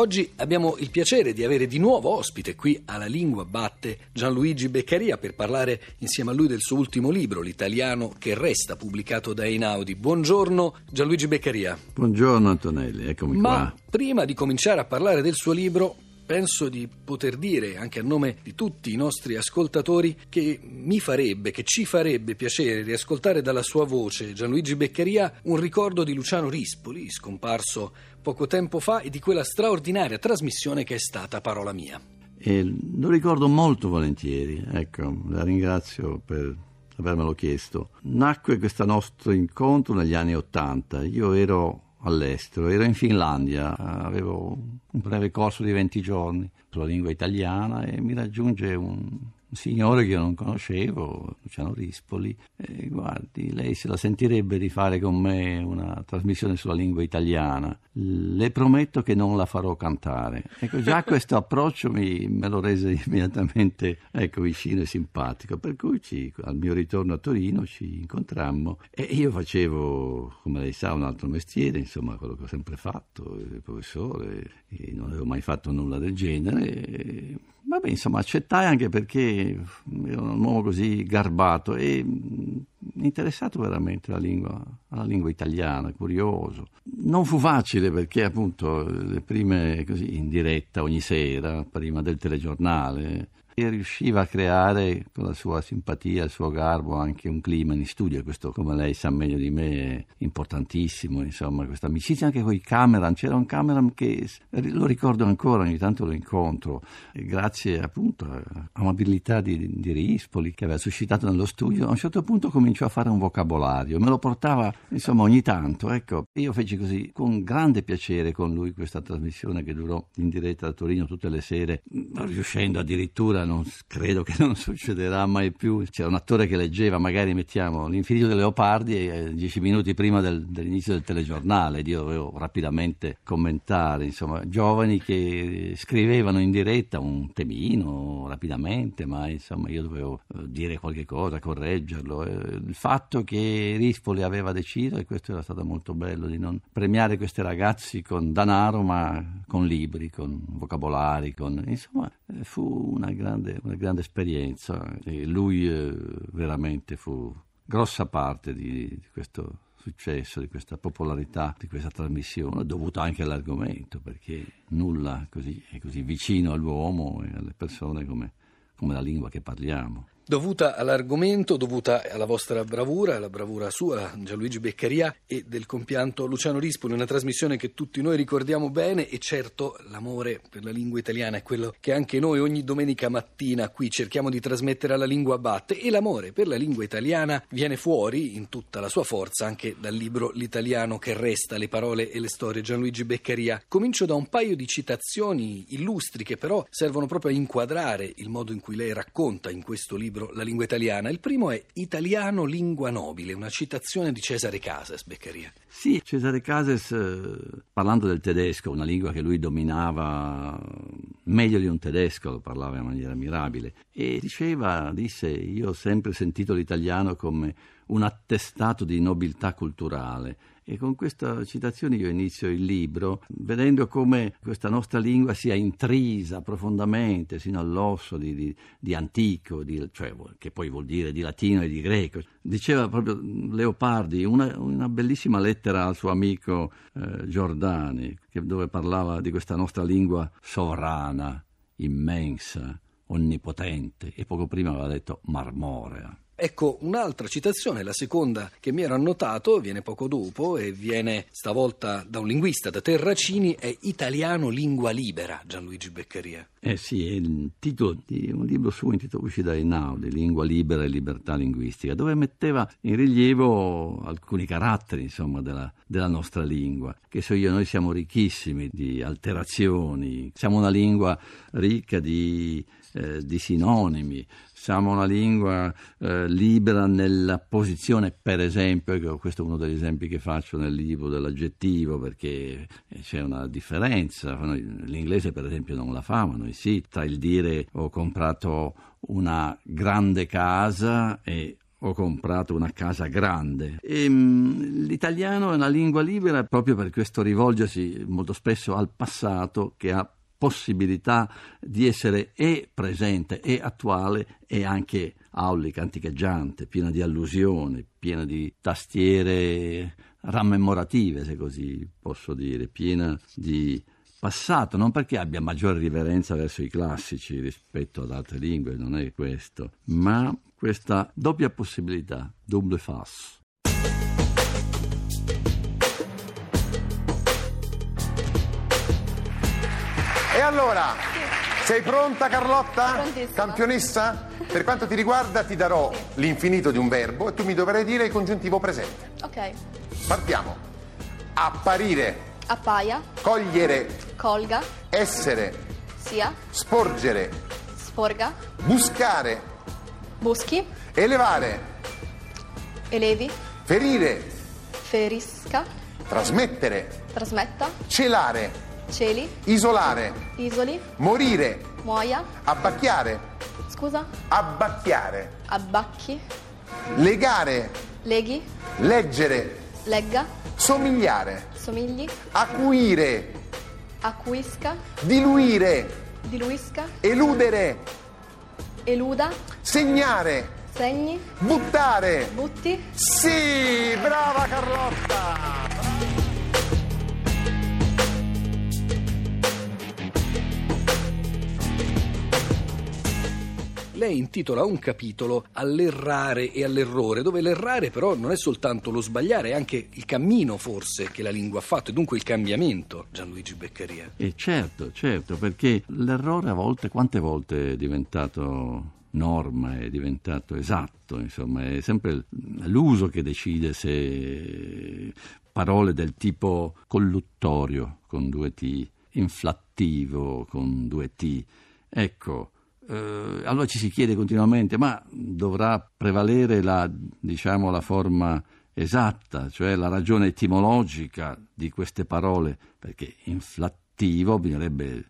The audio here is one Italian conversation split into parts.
Oggi abbiamo il piacere di avere di nuovo ospite qui alla Lingua Batte Gianluigi Beccaria per parlare insieme a lui del suo ultimo libro, L'italiano che resta, pubblicato da Einaudi. Buongiorno Gianluigi Beccaria. Buongiorno Antonelli, eccomi Ma qua. prima di cominciare a parlare del suo libro, penso di poter dire, anche a nome di tutti i nostri ascoltatori, che mi farebbe, che ci farebbe piacere riascoltare dalla sua voce, Gianluigi Beccaria, un ricordo di Luciano Rispoli, scomparso poco tempo fa, e di quella straordinaria trasmissione che è stata Parola Mia. E lo ricordo molto volentieri, ecco, la ringrazio per avermelo chiesto. Nacque questo nostro incontro negli anni Ottanta, io ero all'estero, ero in Finlandia, avevo un breve corso di 20 giorni sulla lingua italiana e mi raggiunge un, un signore che io non conoscevo, Luciano Rispoli, e guardi, lei se la sentirebbe di fare con me una trasmissione sulla lingua italiana, le prometto che non la farò cantare. Ecco, già questo approccio mi, me lo rese immediatamente ecco, vicino e simpatico, per cui ci, al mio ritorno a Torino ci incontrammo e io facevo, come lei sa, un altro mestiere, insomma, quello che ho sempre fatto, il professore, non avevo mai fatto nulla del genere. Vabbè, insomma, accettai anche perché ero un uomo così garbato e interessato veramente alla lingua, alla lingua italiana, curioso. Non fu facile perché appunto le prime così in diretta ogni sera, prima del telegiornale, e riusciva a creare con la sua simpatia, il suo garbo anche un clima in studio, questo come lei sa meglio di me è importantissimo, insomma, questa amicizia anche con i Cameron, c'era un Cameron che lo ricordo ancora, ogni tanto lo incontro, grazie appunto all'amabilità di, di Rispoli che aveva suscitato nello studio, a un certo punto cominciò a fare un vocabolario, me lo portava insomma ogni tanto, ecco, io feci così con grande piacere con lui questa trasmissione che durò in diretta da Torino tutte le sere, riuscendo addirittura non, credo che non succederà mai più. C'era un attore che leggeva, magari mettiamo l'infinito dei leopardi e eh, dieci minuti prima del, dell'inizio del telegiornale, io dovevo rapidamente commentare, insomma, giovani che scrivevano in diretta un temino rapidamente, ma insomma io dovevo eh, dire qualche cosa, correggerlo. Il fatto che Rispoli aveva deciso, e questo era stato molto bello, di non premiare questi ragazzi con denaro, ma con libri, con vocabolari, con, insomma, eh, fu una grande grande, una grande esperienza e lui eh, veramente fu grossa parte di, di questo successo, di questa popolarità di questa trasmissione, dovuta anche all'argomento, perché nulla così, è così vicino all'uomo e alle persone come, come la lingua che parliamo dovuta all'argomento, dovuta alla vostra bravura, alla bravura sua, Gianluigi Beccaria, e del compianto Luciano Rispoli, una trasmissione che tutti noi ricordiamo bene e certo l'amore per la lingua italiana è quello che anche noi ogni domenica mattina qui cerchiamo di trasmettere alla lingua batte e l'amore per la lingua italiana viene fuori in tutta la sua forza anche dal libro L'italiano che resta, le parole e le storie Gianluigi Beccaria. Comincio da un paio di citazioni illustri che però servono proprio a inquadrare il modo in cui lei racconta in questo libro libro La lingua italiana. Il primo è Italiano lingua nobile, una citazione di Cesare Cases, Beccaria. Sì, Cesare Cases, eh, parlando del tedesco, una lingua che lui dominava meglio di un tedesco, lo parlava in maniera mirabile, e diceva, disse, io ho sempre sentito l'italiano come un attestato di nobiltà culturale e con questa citazione io inizio il libro vedendo come questa nostra lingua sia intrisa profondamente sino all'osso di, di, di antico, di, cioè, che poi vuol dire di latino e di greco. Diceva proprio Leopardi, una, una bellissima lettera al suo amico eh, Giordani, che, dove parlava di questa nostra lingua sovrana, immensa, onnipotente, e poco prima aveva detto marmorea. Ecco, un'altra citazione, la seconda che mi ero annotato, viene poco dopo e viene stavolta da un linguista, da Terracini, è Italiano lingua libera, Gianluigi Beccaria. Eh sì, è il titolo di un libro suo intitolato uscito da Einaudi, Lingua libera e libertà linguistica, dove metteva in rilievo alcuni caratteri, insomma, della, della nostra lingua, che so io, noi siamo ricchissimi di alterazioni, siamo una lingua ricca di eh, di sinonimi, siamo una lingua eh, libera nella posizione, per esempio, questo è uno degli esempi che faccio nel libro dell'aggettivo, perché eh, c'è una differenza, l'inglese per esempio non la fa, ma noi sì, tra il dire ho comprato una grande casa e ho comprato una casa grande. E, mh, l'italiano è una lingua libera proprio per questo rivolgersi molto spesso al passato che ha possibilità di essere e presente e attuale e anche aulica, anticheggiante, piena di allusioni, piena di tastiere rammemorative, se così posso dire, piena di passato, non perché abbia maggiore riverenza verso i classici rispetto ad altre lingue, non è questo, ma questa doppia possibilità, double face. Allora, sei pronta Carlotta? Campionessa? Per quanto ti riguarda ti darò l'infinito di un verbo e tu mi dovrai dire il congiuntivo presente. Ok. Partiamo. Apparire, Appaia, cogliere, colga, essere, sia, sporgere, sporga, buscare, buschi, elevare, elevi, ferire, ferisca, trasmettere, trasmetta, celare, celi, isolare, isoli, morire, muoia, abbacchiare, scusa, abbacchiare, abbacchi, legare, leghi, leggere, legga, somigliare, somigli, acuire, acquisca, diluire, diluisca, eludere, eluda, segnare, segni, buttare. butti, Sì, brava Carlotta! Lei intitola un capitolo all'errare e all'errore, dove l'errare però non è soltanto lo sbagliare, è anche il cammino forse che la lingua ha fatto e dunque il cambiamento, Gianluigi Beccaria. E certo, certo, perché l'errore a volte, quante volte è diventato norma, è diventato esatto, insomma, è sempre l'uso che decide se parole del tipo colluttorio con due T, inflattivo con due T, ecco, eh, allora ci si chiede continuamente, ma dovrà prevalere la, diciamo, la forma esatta, cioè la ragione etimologica di queste parole, perché inflattivo bisognerebbe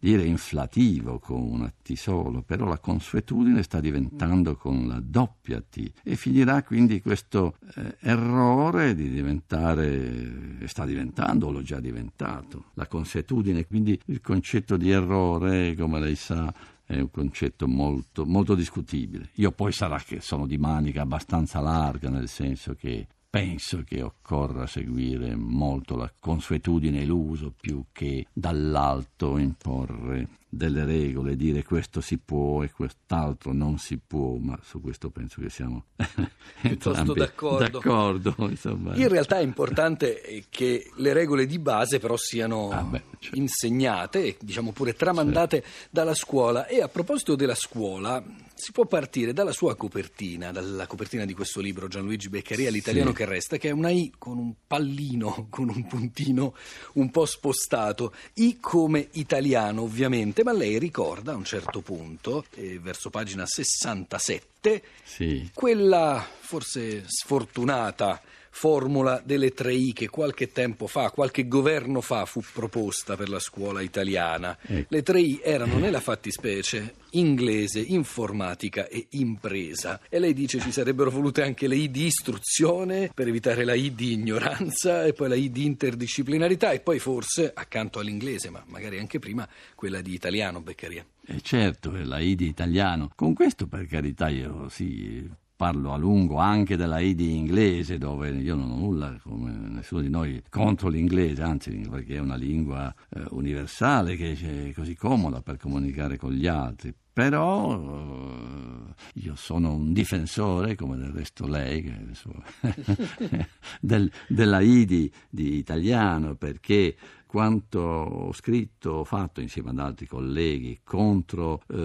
dire inflativo con una T solo, però la consuetudine sta diventando con la doppia T. E finirà quindi questo eh, errore di diventare, sta diventando o l'ho già diventato, la consuetudine, quindi il concetto di errore, come lei sa, è un concetto molto, molto discutibile. Io poi sarà che sono di manica abbastanza larga, nel senso che penso che occorra seguire molto la consuetudine e l'uso più che dall'alto imporre delle regole, dire questo si può e quest'altro non si può, ma su questo penso che siamo Piuttosto d'accordo. d'accordo, insomma. In realtà è importante che le regole di base però siano Ah, beh, certo. insegnate e diciamo pure tramandate dalla scuola e a proposito della scuola si può partire dalla sua copertina, dalla copertina di questo libro Gianluigi Beccaria, L'italiano Sì. che resta, che è una I con un pallino, con un puntino un po' spostato, I come italiano ovviamente, ma lei ricorda a un certo punto, eh, verso pagina 67, Sì. quella forse sfortunata formula delle tre I che qualche tempo fa, qualche governo fa fu proposta per la scuola italiana. Ecco. Le tre I erano nella fattispecie inglese, informatica e impresa. E lei dice ci sarebbero volute anche le I di istruzione per evitare la I di ignoranza e poi la I di interdisciplinarità e poi forse accanto all'inglese, ma magari anche prima, quella di italiano, Beccaria. Eh, certo, è la I di italiano. Con questo, per carità, io sì, parlo a lungo anche della I inglese, dove io non ho nulla, come nessuno di noi, contro l'inglese, anzi, perché è una lingua eh, universale che è così comoda per comunicare con gli altri. Però eh, io sono un difensore, come del resto lei, adesso- del- della I di, di italiano, perché quanto ho scritto, ho fatto insieme ad altri colleghi contro eh,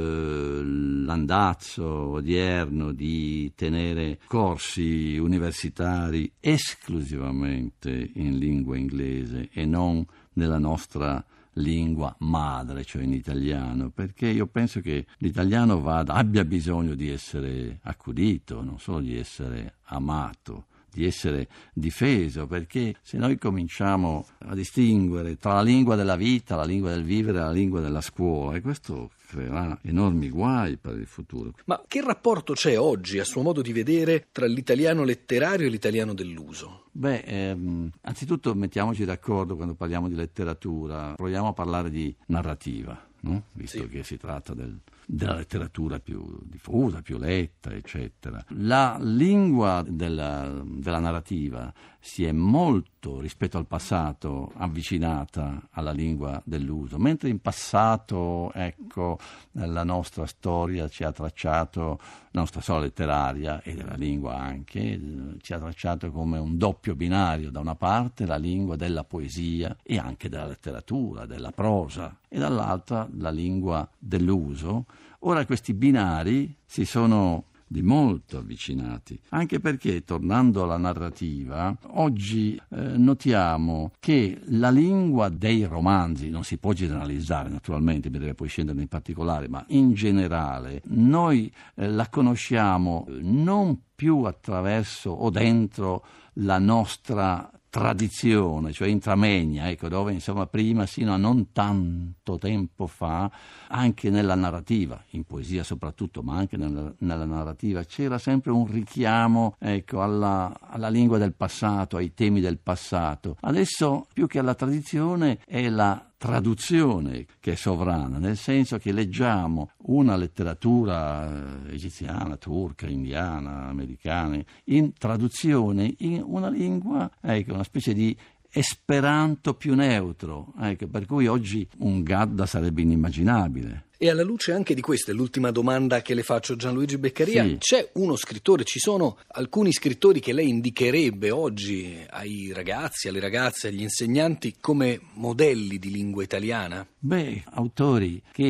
l'andazzo odierno di tenere corsi universitari esclusivamente in lingua inglese e non nella nostra lingua madre, cioè in italiano, perché io penso che l'italiano vada, abbia bisogno di essere accudito, non solo di essere amato, di essere difeso, perché se noi cominciamo a distinguere tra la lingua della vita, la lingua del vivere e la lingua della scuola, e questo creerà enormi guai per il futuro. Ma che rapporto c'è oggi, a suo modo di vedere, tra l'italiano letterario e l'italiano dell'uso? Beh, ehm, anzitutto mettiamoci d'accordo quando parliamo di letteratura, proviamo a parlare di narrativa, no? visto Sì. che si tratta del- della letteratura più diffusa, più letta, eccetera. La lingua della, della narrativa si è molto, rispetto al passato, avvicinata alla lingua dell'uso, mentre in passato, ecco, la nostra storia ci ha tracciato, la nostra storia letteraria e della lingua anche, ci ha tracciato come un doppio binario, da una parte la lingua della poesia e anche della letteratura, della prosa, e dall'altra la lingua dell'uso. Ora questi binari si sono di molto avvicinati, anche perché, tornando alla narrativa, oggi eh, notiamo che la lingua dei romanzi, non si può generalizzare naturalmente, bisogna poi scendere in particolare, ma in generale noi eh, la conosciamo non più attraverso o dentro la nostra tradizione, cioè intramegna, ecco, dove insomma prima, sino a non tanto tempo fa, anche nella narrativa, in poesia soprattutto, ma anche nella, nella narrativa, c'era sempre un richiamo ecco, alla, alla lingua del passato, ai temi del passato. Adesso più che alla tradizione è la traduzione che è sovrana, nel senso che leggiamo una letteratura eh, egiziana, turca, indiana, americana, in traduzione in una lingua, ecco, una specie di esperanto più neutro, ecco, per cui oggi un Gadda sarebbe inimmaginabile. E alla luce anche di questa, l'ultima domanda che le faccio Gianluigi Beccaria, Sì. c'è uno scrittore, ci sono alcuni scrittori che lei indicherebbe oggi ai ragazzi, alle ragazze, agli insegnanti come modelli di lingua italiana? Beh, autori che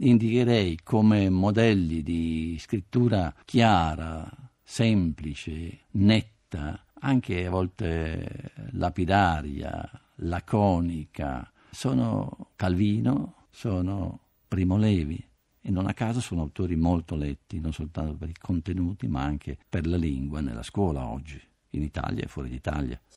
indicherei come modelli di scrittura chiara, semplice, netta, anche a volte lapidaria, laconica, sono Calvino, sono Primo Levi e non a caso sono autori molto letti, non soltanto per i contenuti, ma anche per la lingua nella scuola oggi, in Italia e fuori d'Italia.